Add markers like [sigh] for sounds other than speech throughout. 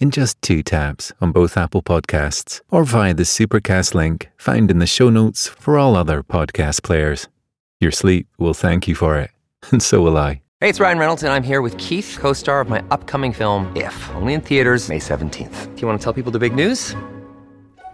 in just two taps on both Apple Podcasts or via the Supercast link found in the show notes for all other podcast players. Your sleep will thank you for it, [laughs] and so will I. Hey, it's Ryan Reynolds, and I'm here with Keith, co star of my upcoming film, If, only in theaters, May 17th. Do you want to tell people the big news?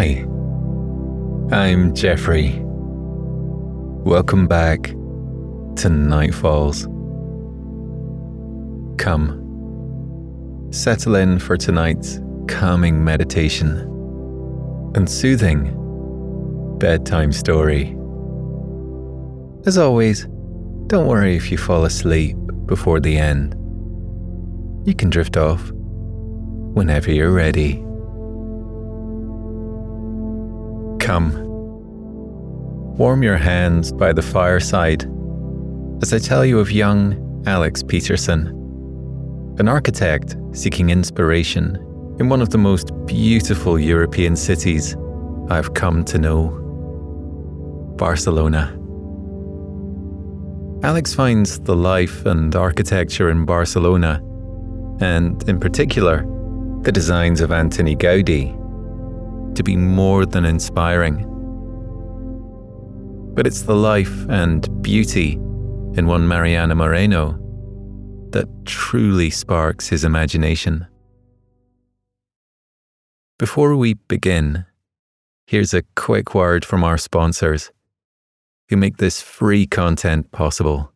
Hi, I'm Geoffrey. Welcome back to Nightfalls. Come, settle in for tonight's calming meditation and soothing bedtime story. As always, don't worry if you fall asleep before the end. You can drift off whenever you're ready. Come. Warm your hands by the fireside as I tell you of young Alex Peterson, an architect seeking inspiration in one of the most beautiful European cities I've come to know Barcelona. Alex finds the life and architecture in Barcelona, and in particular, the designs of Antoni Gaudi, to be more than inspiring. But it's the life and beauty in one Mariana Moreno that truly sparks his imagination. Before we begin, here's a quick word from our sponsors who make this free content possible.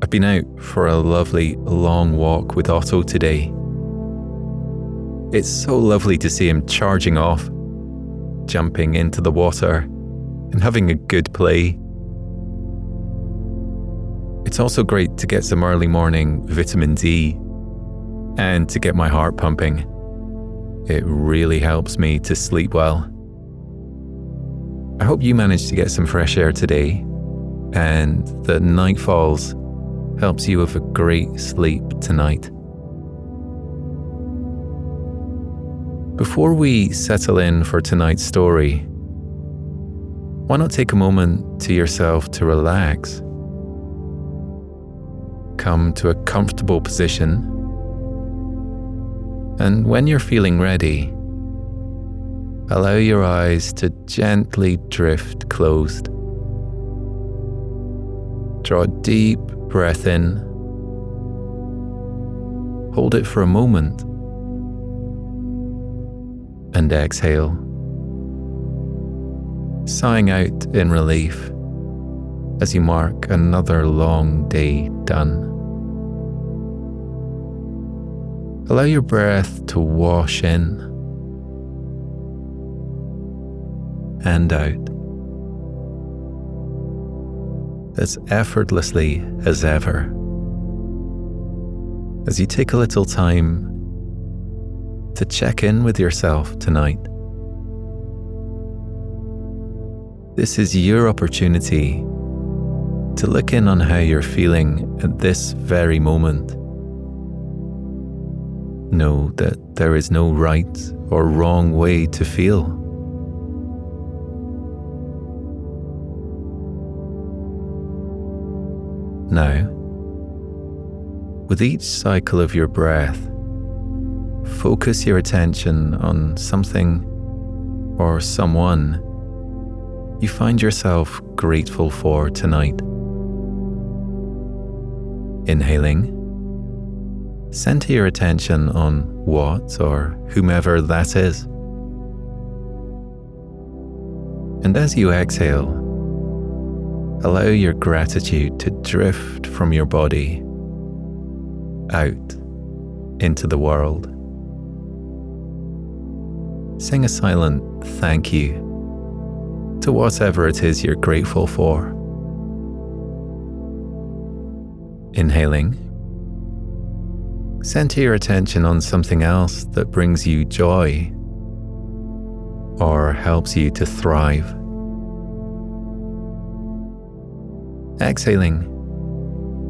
I've been out for a lovely long walk with Otto today. It's so lovely to see him charging off, jumping into the water, and having a good play. It's also great to get some early morning vitamin D and to get my heart pumping. It really helps me to sleep well. I hope you managed to get some fresh air today and that Nightfalls helps you have a great sleep tonight. Before we settle in for tonight's story, why not take a moment to yourself to relax? Come to a comfortable position, and when you're feeling ready, allow your eyes to gently drift closed. Draw a deep breath in hold it for a moment, and exhale, sighing out in relief as you mark another long day done. Allow your breath to wash in and out as effortlessly as ever. As you take a little time to check in with yourself tonight, this is your opportunity to look in on how you're feeling at this very moment. Know that there is no right or wrong way to feel. Now, with each cycle of your breath, focus your attention on something or someone you find yourself grateful for tonight. Inhaling, center your attention on what or whomever that is. And as you exhale, allow your gratitude to drift from your body out into the world. Sing a silent thank you to whatever it is you're grateful for. Inhaling, center your attention on something else that brings you joy or helps you to thrive. Exhaling,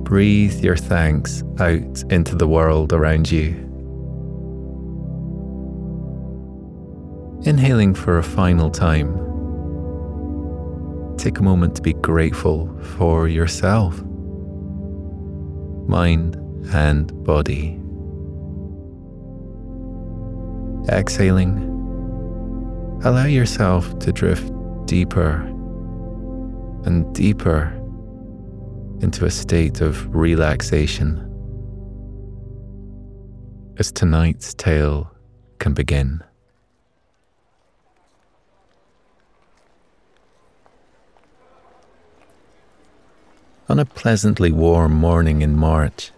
breathe your thanks out into the world around you. Inhaling for a final time, take a moment to be grateful for yourself mind, and body. Exhaling, allow yourself to drift deeper and deeper into a state of relaxation as tonight's tale can begin. On a pleasantly warm morning in March,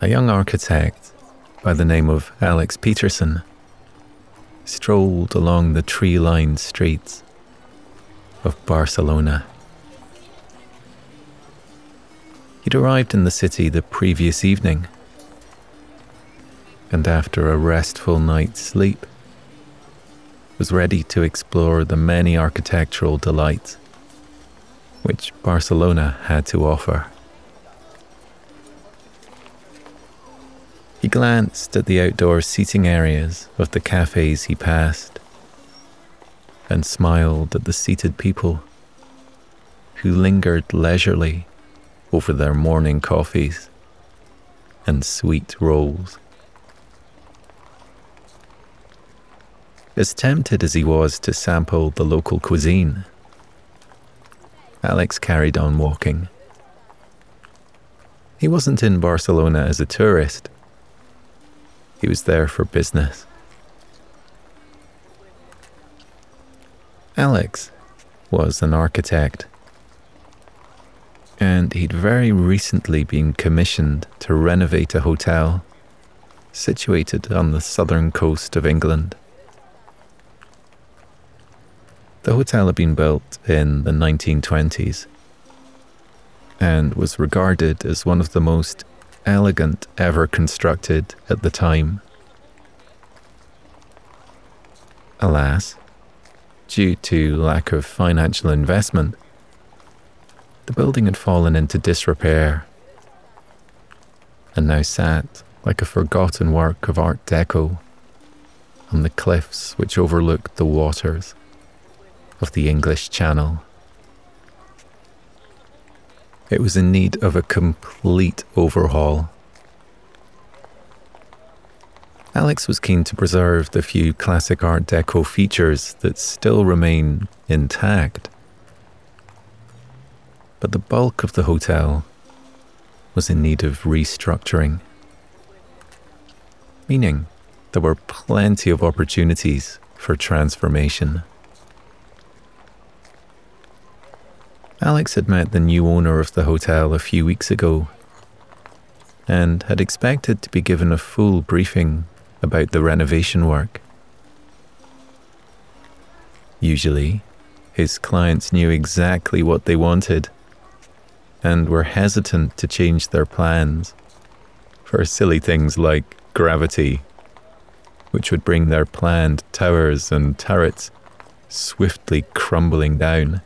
a young architect by the name of Alex Peterson strolled along the tree lined streets of Barcelona. He'd arrived in the city the previous evening, and after a restful night's sleep, was ready to explore the many architectural delights which Barcelona had to offer. He glanced at the outdoor seating areas of the cafes he passed and smiled at the seated people who lingered leisurely over their morning coffees and sweet rolls. As tempted as he was to sample the local cuisine, Alex carried on walking. He wasn't in Barcelona as a tourist, he was there for business. Alex was an architect, and he'd very recently been commissioned to renovate a hotel situated on the southern coast of England. The hotel had been built in the 1920s and was regarded as one of the most elegant ever constructed at the time. Alas, due to lack of financial investment, the building had fallen into disrepair and now sat like a forgotten work of Art Deco on the cliffs which overlooked the waters of the English Channel. It was in need of a complete overhaul. Alex was keen to preserve the few classic Art Deco features that still remain intact. But the bulk of the hotel was in need of restructuring. meaning there were plenty of opportunities for transformation. Alex had met the new owner of the hotel a few weeks ago and had expected to be given a full briefing about the renovation work. Usually, his clients knew exactly what they wanted and were hesitant to change their plans for silly things like gravity, which would bring their planned towers and turrets swiftly crumbling down.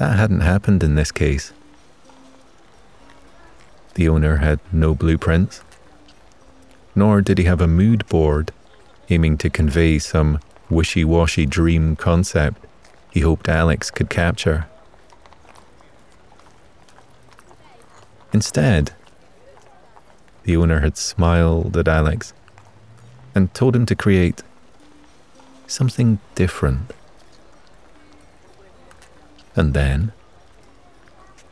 That hadn't happened in this case. The owner had no blueprints, nor did he have a mood board aiming to convey some wishy washy dream concept he hoped Alex could capture. Instead, the owner had smiled at Alex and told him to create something different. And then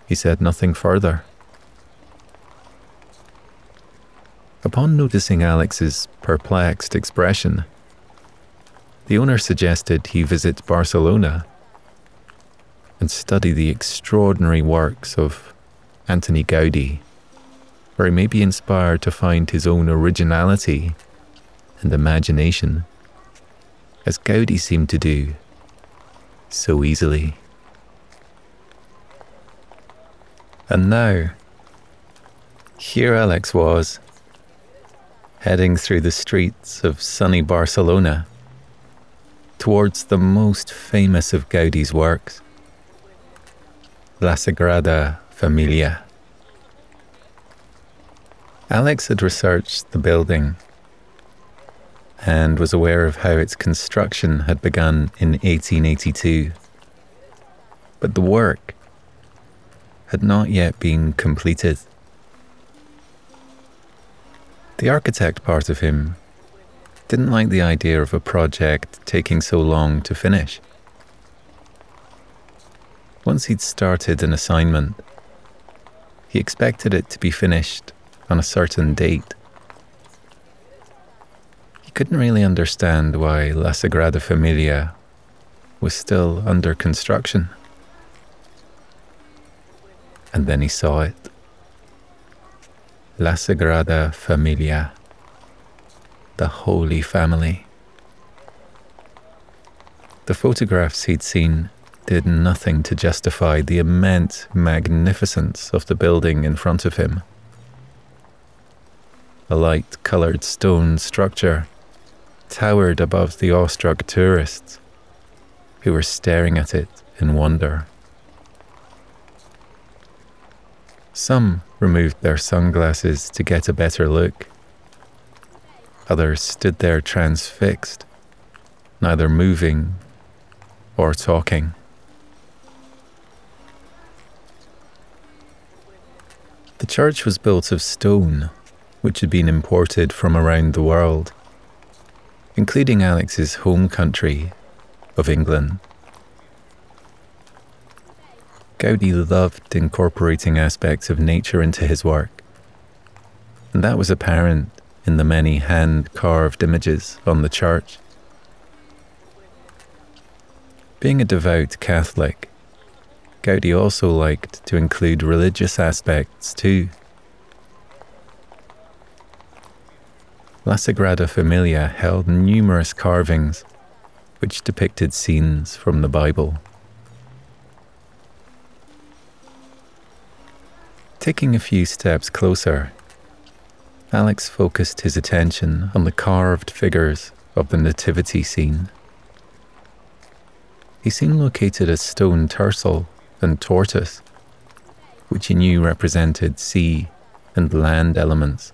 he said nothing further. Upon noticing Alex's perplexed expression, the owner suggested he visit Barcelona and study the extraordinary works of Antoni Gaudi, where he may be inspired to find his own originality and imagination, as Gaudi seemed to do so easily. And now, here Alex was, heading through the streets of sunny Barcelona towards the most famous of Gaudi's works, La Sagrada Familia. Alex had researched the building and was aware of how its construction had begun in 1882. But the work had not yet been completed. The architect part of him didn't like the idea of a project taking so long to finish. Once he'd started an assignment, he expected it to be finished on a certain date. He couldn't really understand why La Sagrada Familia was still under construction. And then he saw it. La Sagrada Familia, the Holy Family. The photographs he'd seen did nothing to justify the immense magnificence of the building in front of him. A light coloured stone structure towered above the awestruck tourists who were staring at it in wonder. Some removed their sunglasses to get a better look. Others stood there transfixed, neither moving or talking. The church was built of stone, which had been imported from around the world, including Alex's home country of England. Gaudi loved incorporating aspects of nature into his work, and that was apparent in the many hand carved images on the church. Being a devout Catholic, Gaudi also liked to include religious aspects too. La Sagrada Familia held numerous carvings which depicted scenes from the Bible. Taking a few steps closer, Alex focused his attention on the carved figures of the nativity scene. He soon located a stone tercel and tortoise, which he knew represented sea and land elements.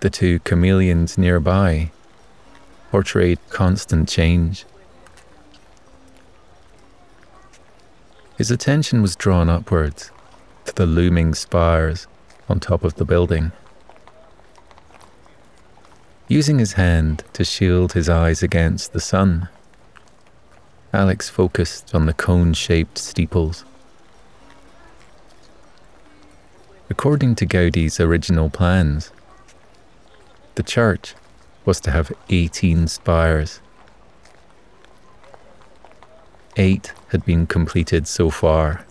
The two chameleons nearby portrayed constant change. His attention was drawn upwards to the looming spires on top of the building. Using his hand to shield his eyes against the sun, Alex focused on the cone shaped steeples. According to Gaudi's original plans, the church was to have 18 spires. Eight had been completed so far,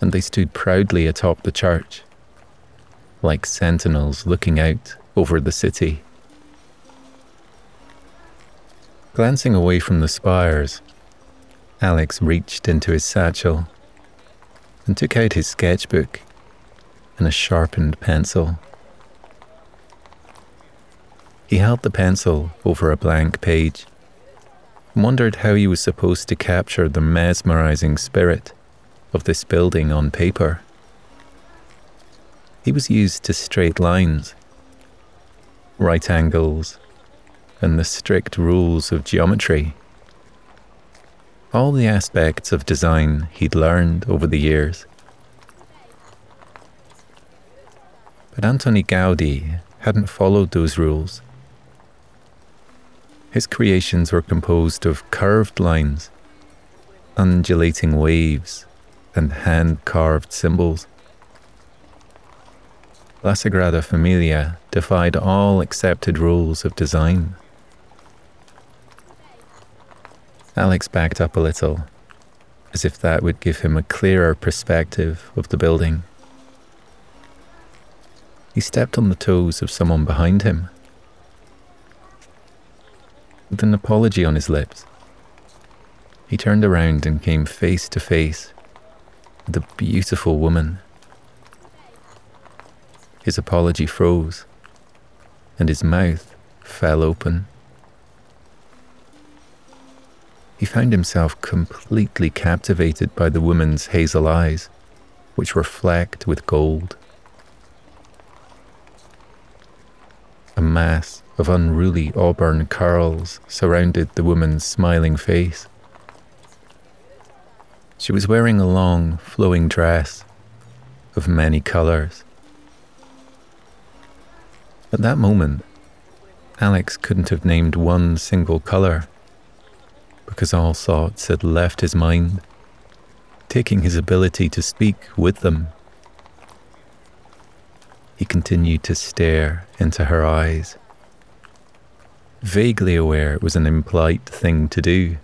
and they stood proudly atop the church, like sentinels looking out over the city. Glancing away from the spires, Alex reached into his satchel and took out his sketchbook and a sharpened pencil. He held the pencil over a blank page and wondered how he was supposed to capture the mesmerizing spirit of this building on paper. He was used to straight lines, right angles, and the strict rules of geometry. All the aspects of design he'd learned over the years. But Antoni Gaudi hadn't followed those rules. His creations were composed of curved lines, undulating waves, and hand carved symbols. La Sagrada Familia defied all accepted rules of design. Alex backed up a little, as if that would give him a clearer perspective of the building. He stepped on the toes of someone behind him. With an apology on his lips, he turned around and came face to face with a beautiful woman. His apology froze, and his mouth fell open. He found himself completely captivated by the woman's hazel eyes, which were flecked with gold. A mass of unruly auburn curls surrounded the woman's smiling face. She was wearing a long, flowing dress of many colours. At that moment, Alex couldn't have named one single colour because all thoughts had left his mind, taking his ability to speak with them. He continued to stare into her eyes, vaguely aware it was an impolite thing to do,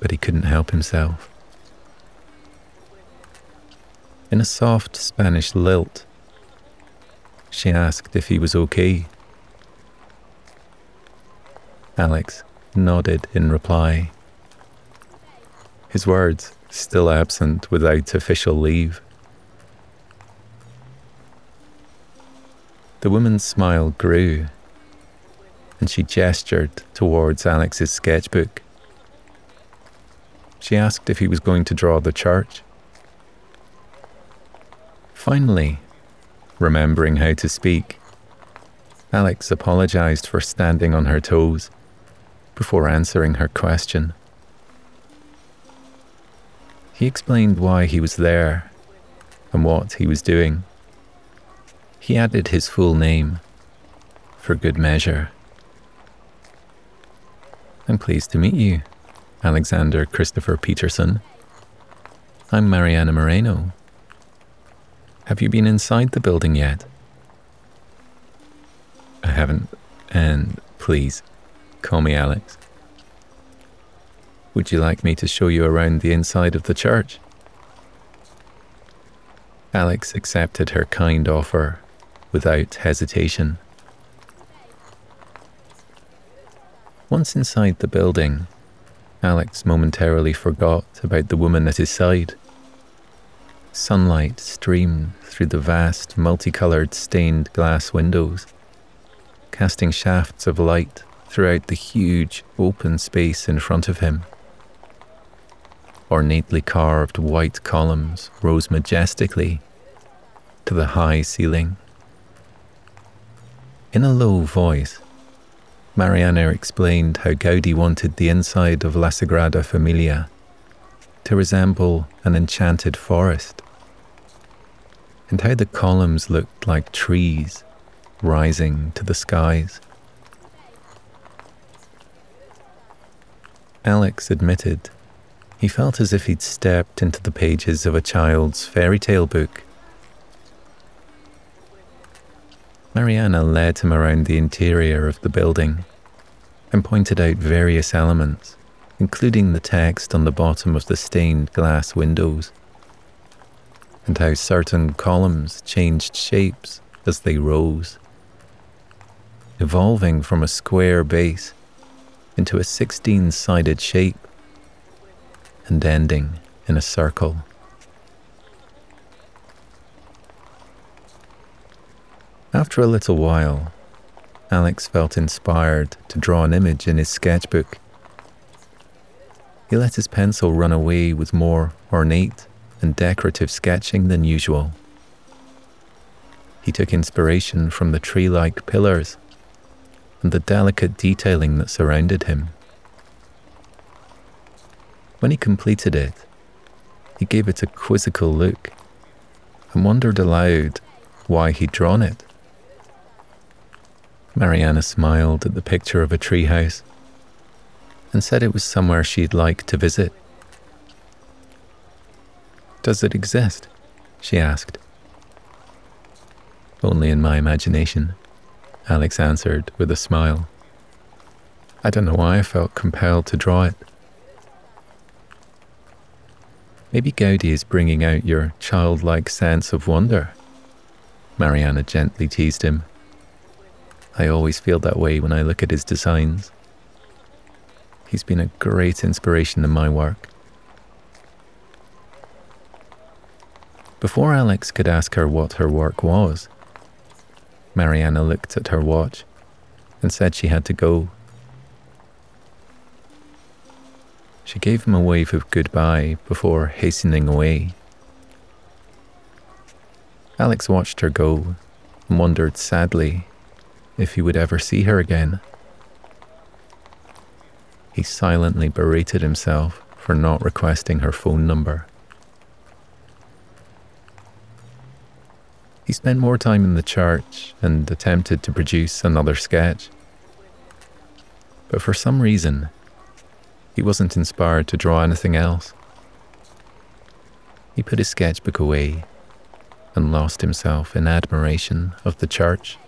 but he couldn't help himself. In a soft Spanish lilt, she asked if he was okay. Alex nodded in reply. His words still absent without official leave. The woman's smile grew, and she gestured towards Alex's sketchbook. She asked if he was going to draw the church. Finally, remembering how to speak, Alex apologized for standing on her toes before answering her question. He explained why he was there and what he was doing. He added his full name for good measure. I'm pleased to meet you, Alexander Christopher Peterson. I'm Mariana Moreno. Have you been inside the building yet? I haven't, and please, Call me Alex. Would you like me to show you around the inside of the church? Alex accepted her kind offer without hesitation. Once inside the building, Alex momentarily forgot about the woman at his side. Sunlight streamed through the vast, multicolored stained glass windows, casting shafts of light throughout the huge open space in front of him. Ornately carved white columns rose majestically to the high ceiling. In a low voice, Mariana explained how Gaudi wanted the inside of La Sagrada Familia to resemble an enchanted forest, and how the columns looked like trees rising to the skies. Alex admitted he felt as if he'd stepped into the pages of a child's fairy tale book Mariana led him around the interior of the building and pointed out various elements, including the text on the bottom of the stained glass windows, and how certain columns changed shapes as they rose, evolving from a square base into a 16 sided shape and ending in a circle. After a little while, Alex felt inspired to draw an image in his sketchbook. He let his pencil run away with more ornate and decorative sketching than usual. He took inspiration from the tree like pillars and the delicate detailing that surrounded him. When he completed it, he gave it a quizzical look and wondered aloud why he'd drawn it. Mariana smiled at the picture of a treehouse and said it was somewhere she'd like to visit. Does it exist? she asked. Only in my imagination, Alex answered with a smile. I don't know why I felt compelled to draw it. Maybe Gaudi is bringing out your childlike sense of wonder. Mariana gently teased him I always feel that way when I look at his designs. He's been a great inspiration in my work. Before Alex could ask her what her work was, Mariana looked at her watch and said she had to go. She gave him a wave of goodbye before hastening away. Alex watched her go and wondered sadly if he would ever see her again. He silently berated himself for not requesting her phone number. He spent more time in the church and attempted to produce another sketch. But for some reason, he wasn't inspired to draw anything else. He put his sketchbook away and lost himself in admiration of the church.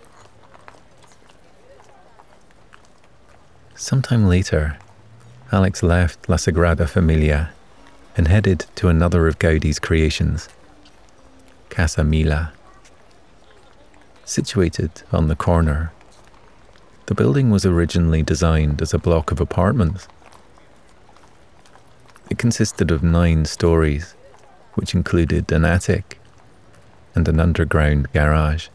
Sometime later, Alex left La Sagrada Familia and headed to another of Gaudi's creations, Casa Mila. Situated on the corner, the building was originally designed as a block of apartments. It consisted of nine stories, which included an attic and an underground garage.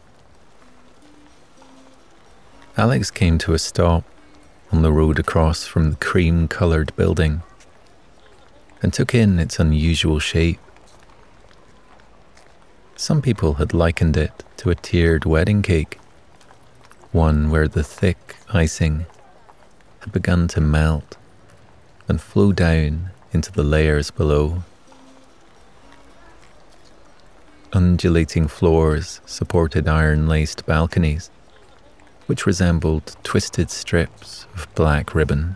Alex came to a stop on the road across from the cream coloured building and took in its unusual shape. Some people had likened it to a tiered wedding cake, one where the thick icing had begun to melt and flow down into the layers below. Undulating floors supported iron laced balconies which resembled twisted strips of black ribbon.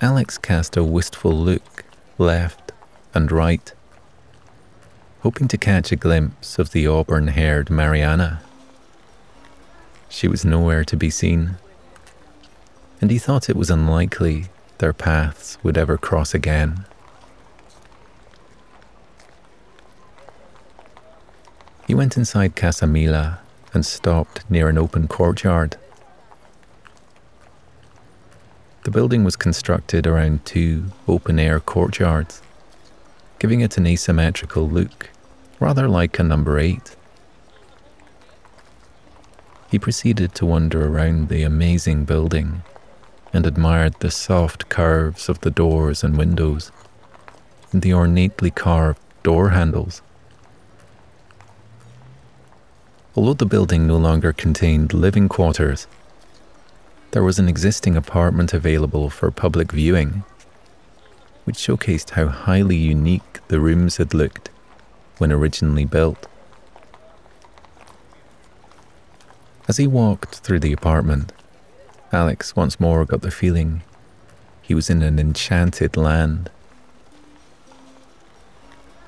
Alex cast a wistful look left and right, hoping to catch a glimpse of the auburn haired Mariana. She was nowhere to be seen, and he thought it was unlikely their paths would ever cross again. He went inside Casa Mila and stopped near an open courtyard. The building was constructed around two open air courtyards, giving it an asymmetrical look, rather like a number eight. He proceeded to wander around the amazing building and admired the soft curves of the doors and windows and the ornately carved door handles. Although the building no longer contained living quarters, there was an existing apartment available for public viewing, which showcased how highly unique the rooms had looked when originally built. As he walked through the apartment, Alex once more got the feeling he was in an enchanted land.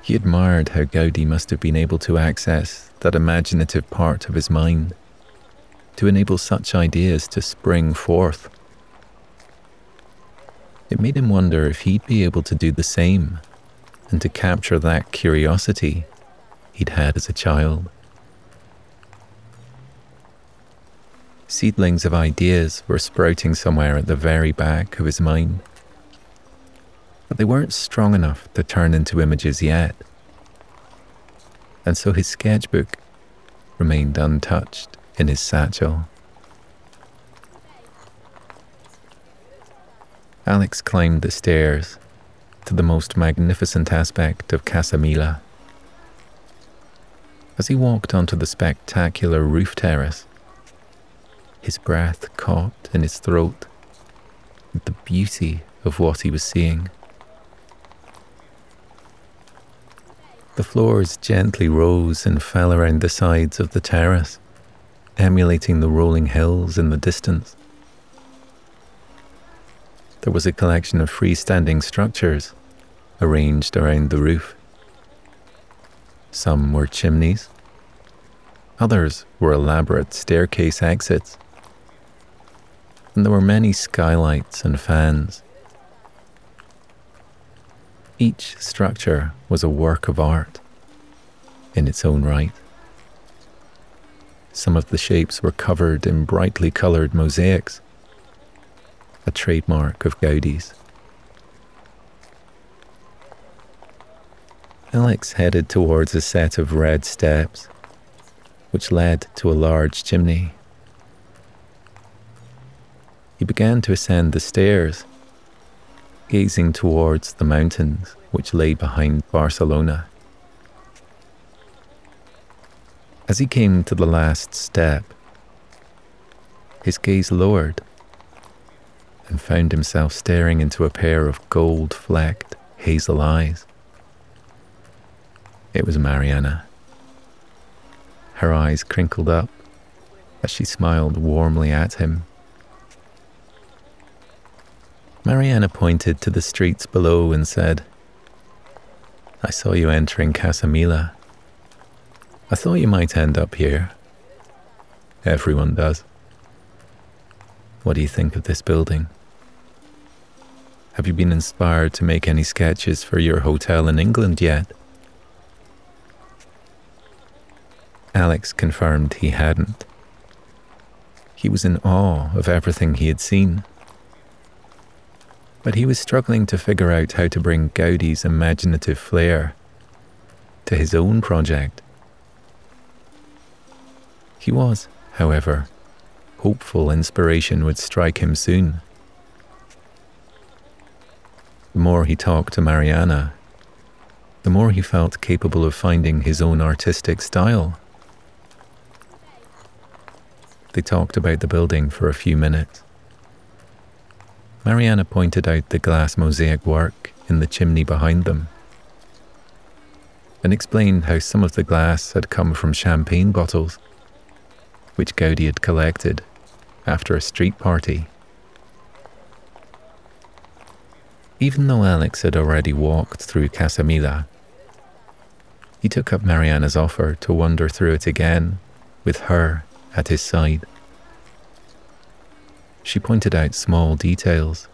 He admired how Gaudi must have been able to access that imaginative part of his mind to enable such ideas to spring forth. It made him wonder if he'd be able to do the same and to capture that curiosity he'd had as a child. Seedlings of ideas were sprouting somewhere at the very back of his mind, but they weren't strong enough to turn into images yet. And so his sketchbook remained untouched in his satchel. Alex climbed the stairs to the most magnificent aspect of Casa Mila. As he walked onto the spectacular roof terrace, his breath caught in his throat with the beauty of what he was seeing. The floors gently rose and fell around the sides of the terrace, emulating the rolling hills in the distance. There was a collection of freestanding structures arranged around the roof. Some were chimneys, others were elaborate staircase exits, and there were many skylights and fans. Each structure was a work of art in its own right. Some of the shapes were covered in brightly coloured mosaics, a trademark of Gaudi's. Alex headed towards a set of red steps, which led to a large chimney. He began to ascend the stairs, gazing towards the mountains which lay behind Barcelona. As he came to the last step, his gaze lowered and found himself staring into a pair of gold flecked hazel eyes. It was Mariana. Her eyes crinkled up as she smiled warmly at him. Mariana pointed to the streets below and said, I saw you entering Casa Mila. I thought you might end up here. Everyone does. What do you think of this building? Have you been inspired to make any sketches for your hotel in England yet? Alex confirmed he hadn't. He was in awe of everything he had seen. But he was struggling to figure out how to bring Gaudi's imaginative flair to his own project. He was, however, hopeful inspiration would strike him soon. The more he talked to Mariana, the more he felt capable of finding his own artistic style. They talked about the building for a few minutes. Mariana pointed out the glass mosaic work in the chimney behind them and explained how some of the glass had come from champagne bottles, which Gaudi had collected after a street party. Even though Alex had already walked through Casa Mila, he took up Mariana's offer to wander through it again with her at his side. She pointed out small details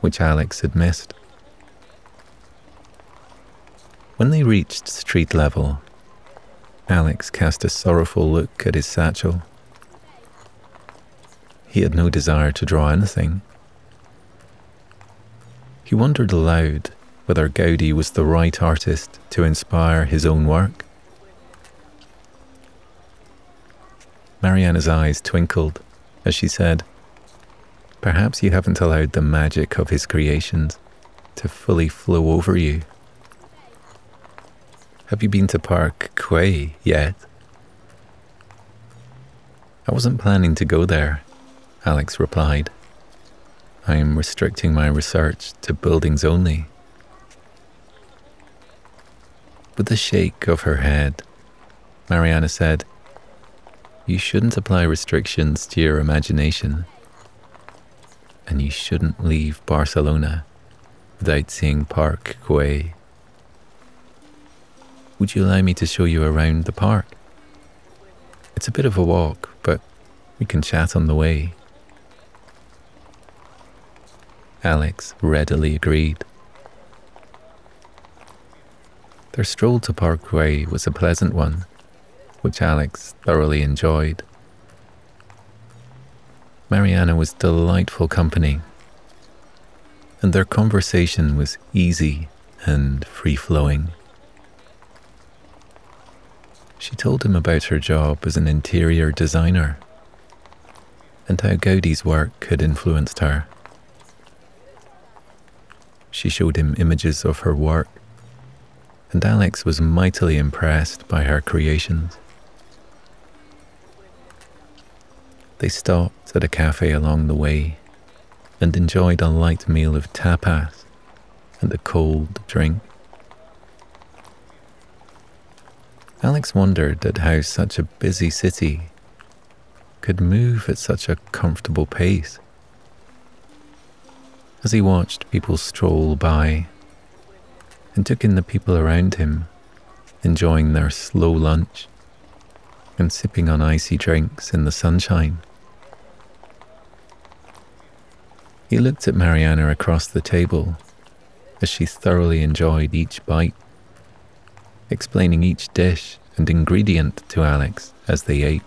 which Alex had missed. When they reached street level, Alex cast a sorrowful look at his satchel. He had no desire to draw anything. He wondered aloud whether Gaudi was the right artist to inspire his own work. Mariana's eyes twinkled as she said, Perhaps you haven't allowed the magic of his creations to fully flow over you. Have you been to Park Güell yet? I wasn't planning to go there, Alex replied. I am restricting my research to buildings only. With a shake of her head, Mariana said, You shouldn't apply restrictions to your imagination and you shouldn't leave Barcelona without seeing Park Güell. Would you allow me to show you around the park? It's a bit of a walk, but we can chat on the way. Alex readily agreed. Their stroll to Park Güell was a pleasant one, which Alex thoroughly enjoyed. Mariana was delightful company, and their conversation was easy and free flowing. She told him about her job as an interior designer and how Gaudi's work had influenced her. She showed him images of her work, and Alex was mightily impressed by her creations. They stopped at a cafe along the way and enjoyed a light meal of tapas and a cold drink. Alex wondered at how such a busy city could move at such a comfortable pace. As he watched people stroll by and took in the people around him, enjoying their slow lunch and sipping on icy drinks in the sunshine. He looked at Mariana across the table as she thoroughly enjoyed each bite, explaining each dish and ingredient to Alex as they ate.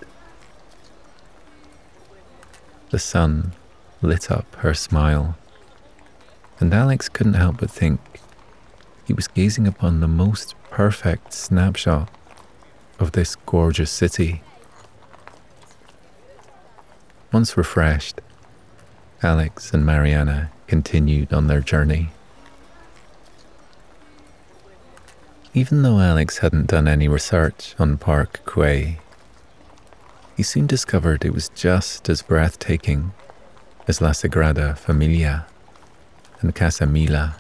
The sun lit up her smile and Alex couldn't help but think he was gazing upon the most perfect snapshot of this gorgeous city. Once refreshed, Alex and Mariana continued on their journey. Even though Alex hadn't done any research on Park Güell, he soon discovered it was just as breathtaking as La Sagrada Familia and Casa Mila.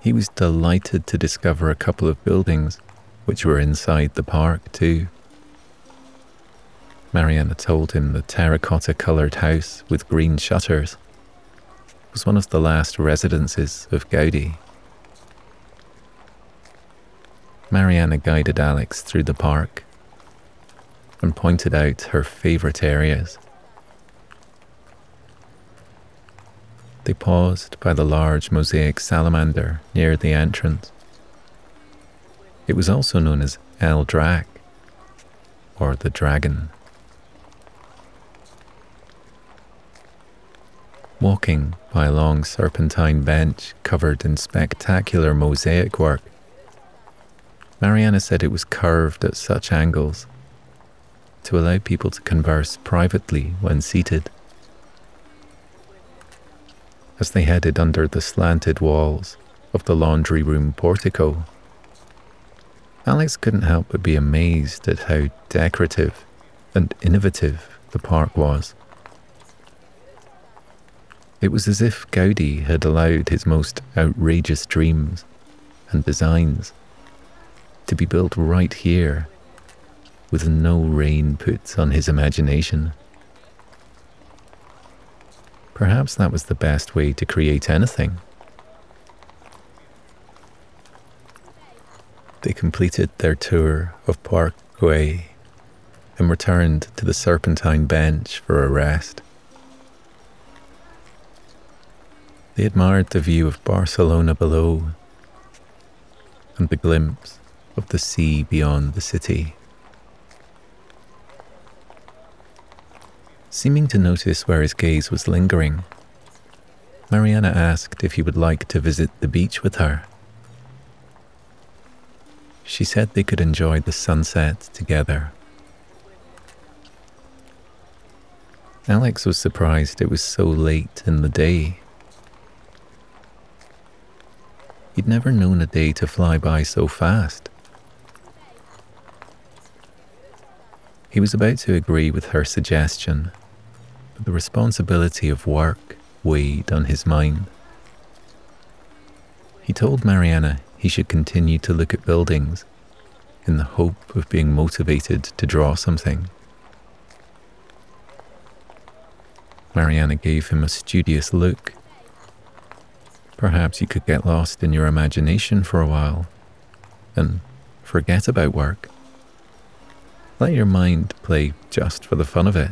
He was delighted to discover a couple of buildings which were inside the park, too. Mariana told him the terracotta coloured house with green shutters was one of the last residences of Gaudi. Mariana guided Alex through the park and pointed out her favourite areas. They paused by the large mosaic salamander near the entrance. It was also known as El Drac, or the dragon. Walking by a long serpentine bench covered in spectacular mosaic work, Mariana said it was curved at such angles to allow people to converse privately when seated as they headed under the slanted walls of the laundry room portico. Alex couldn't help but be amazed at how decorative and innovative the park was. It was as if Gaudi had allowed his most outrageous dreams and designs to be built right here with no rein put on his imagination. Perhaps that was the best way to create anything. They completed their tour of Park Güell and returned to the Serpentine bench for a rest. They admired the view of Barcelona below and the glimpse of the sea beyond the city. Seeming to notice where his gaze was lingering, Mariana asked if he would like to visit the beach with her. She said they could enjoy the sunset together. Alex was surprised it was so late in the day. He'd never known a day to fly by so fast. He was about to agree with her suggestion but the responsibility of work weighed on his mind. He told Mariana he should continue to look at buildings in the hope of being motivated to draw something. Mariana gave him a studious look. Perhaps you could get lost in your imagination for a while and forget about work. Let your mind play just for the fun of it.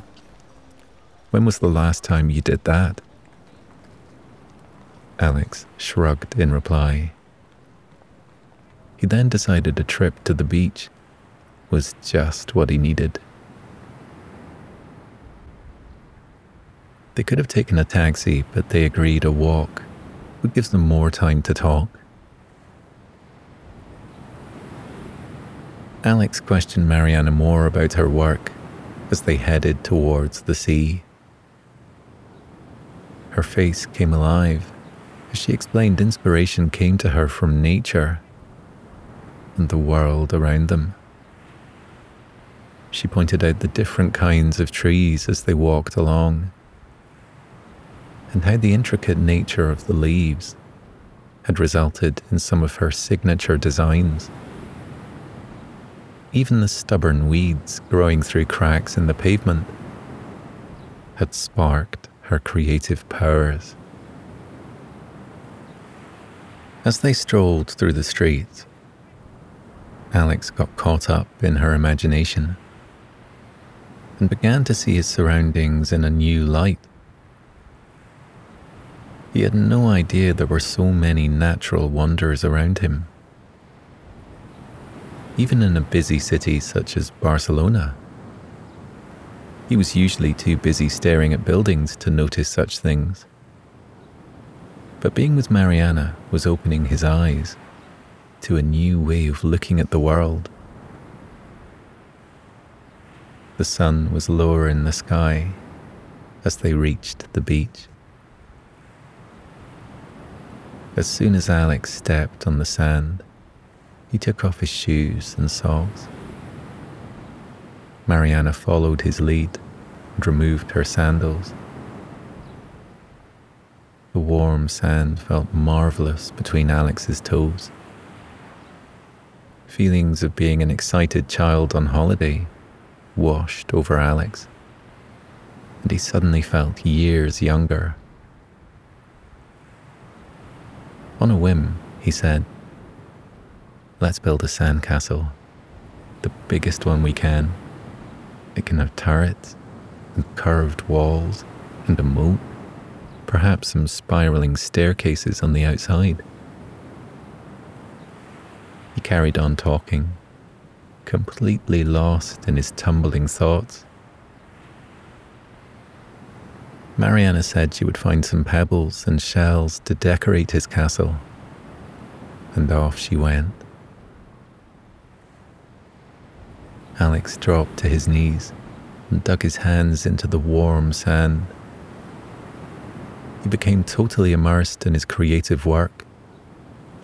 When was the last time you did that? Alex shrugged in reply. He then decided a trip to the beach was just what he needed. They could have taken a taxi, but they agreed a walk would give them more time to talk. Alex questioned Mariana more about her work as they headed towards the sea. Her face came alive as she explained inspiration came to her from nature and the world around them. She pointed out the different kinds of trees as they walked along, and how the intricate nature of the leaves had resulted in some of her signature designs. Even the stubborn weeds growing through cracks in the pavement had sparked her creative powers. As they strolled through the streets, Alex got caught up in her imagination and began to see his surroundings in a new light. He had no idea there were so many natural wonders around him even in a busy city such as Barcelona. He was usually too busy staring at buildings to notice such things. But being with Mariana was opening his eyes to a new way of looking at the world. The sun was lower in the sky as they reached the beach. As soon as Alex stepped on the sand, he took off his shoes and socks. Mariana followed his lead and removed her sandals. The warm sand felt marvelous between Alex's toes. Feelings of being an excited child on holiday washed over Alex, and he suddenly felt years younger. On a whim, he said, Let's build a sandcastle, the biggest one we can. It can have turrets and curved walls and a moat, perhaps some spiraling staircases on the outside. He carried on talking, completely lost in his tumbling thoughts. Mariana said she would find some pebbles and shells to decorate his castle, and off she went. Alex dropped to his knees and dug his hands into the warm sand. He became totally immersed in his creative work,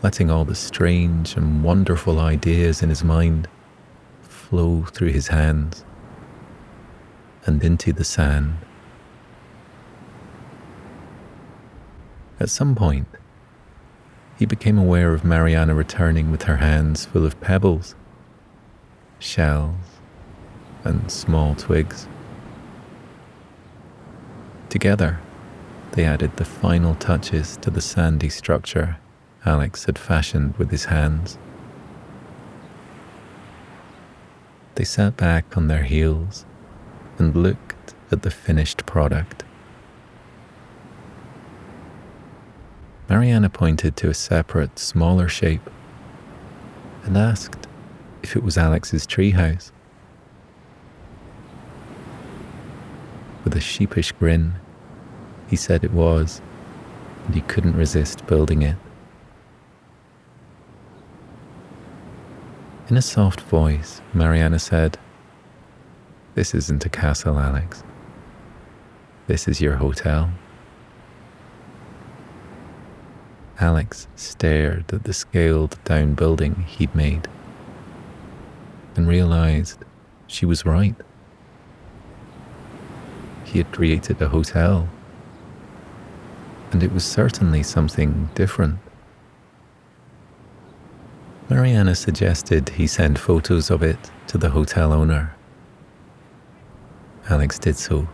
letting all the strange and wonderful ideas in his mind flow through his hands and into the sand. At some point, he became aware of Mariana returning with her hands full of pebbles shells, and small twigs. Together, they added the final touches to the sandy structure Alex had fashioned with his hands. They sat back on their heels and looked at the finished product. Mariana pointed to a separate, smaller shape and asked if it was Alex's treehouse. With a sheepish grin, he said it was, and he couldn't resist building it. In a soft voice, Mariana said, This isn't a castle, Alex. This is your hotel. Alex stared at the scaled down building he'd made and realized she was right. He had created a hotel, and it was certainly something different. Mariana suggested he send photos of it to the hotel owner. Alex did so,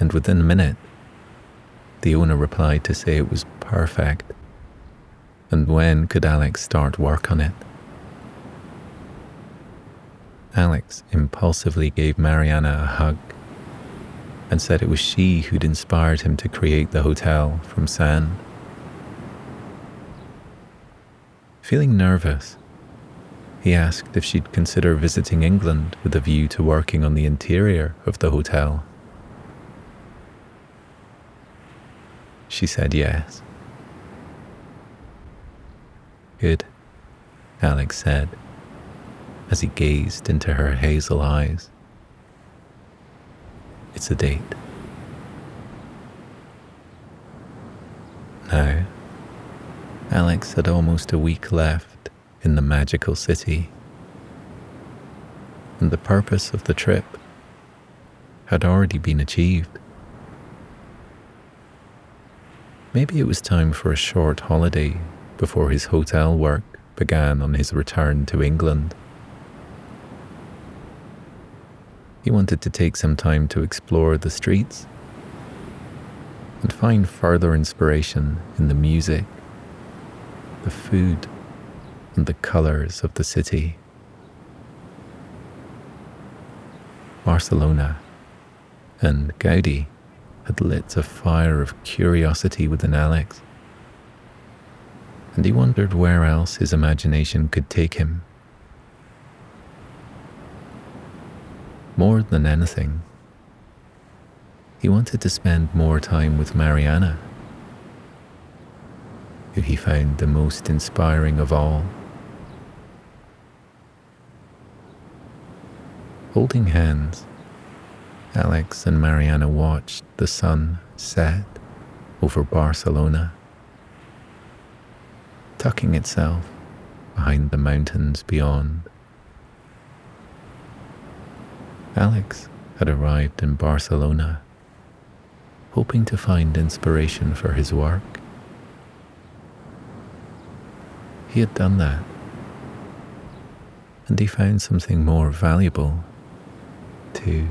and within a minute, the owner replied to say it was perfect. And when could Alex start work on it? Alex impulsively gave Mariana a hug and said it was she who'd inspired him to create the hotel from sand. Feeling nervous, he asked if she'd consider visiting England with a view to working on the interior of the hotel. She said yes. Good, Alex said as he gazed into her hazel eyes. It's a date. Now, Alex had almost a week left in the magical city, and the purpose of the trip had already been achieved. Maybe it was time for a short holiday before his hotel work began on his return to England. He wanted to take some time to explore the streets and find further inspiration in the music, the food, and the colors of the city. Barcelona and Gaudi had lit a fire of curiosity within Alex, and he wondered where else his imagination could take him. More than anything, he wanted to spend more time with Mariana, who he found the most inspiring of all. Holding hands, Alex and Mariana watched the sun set over Barcelona, tucking itself behind the mountains beyond. Alex had arrived in Barcelona, hoping to find inspiration for his work. He had done that, and he found something more valuable too.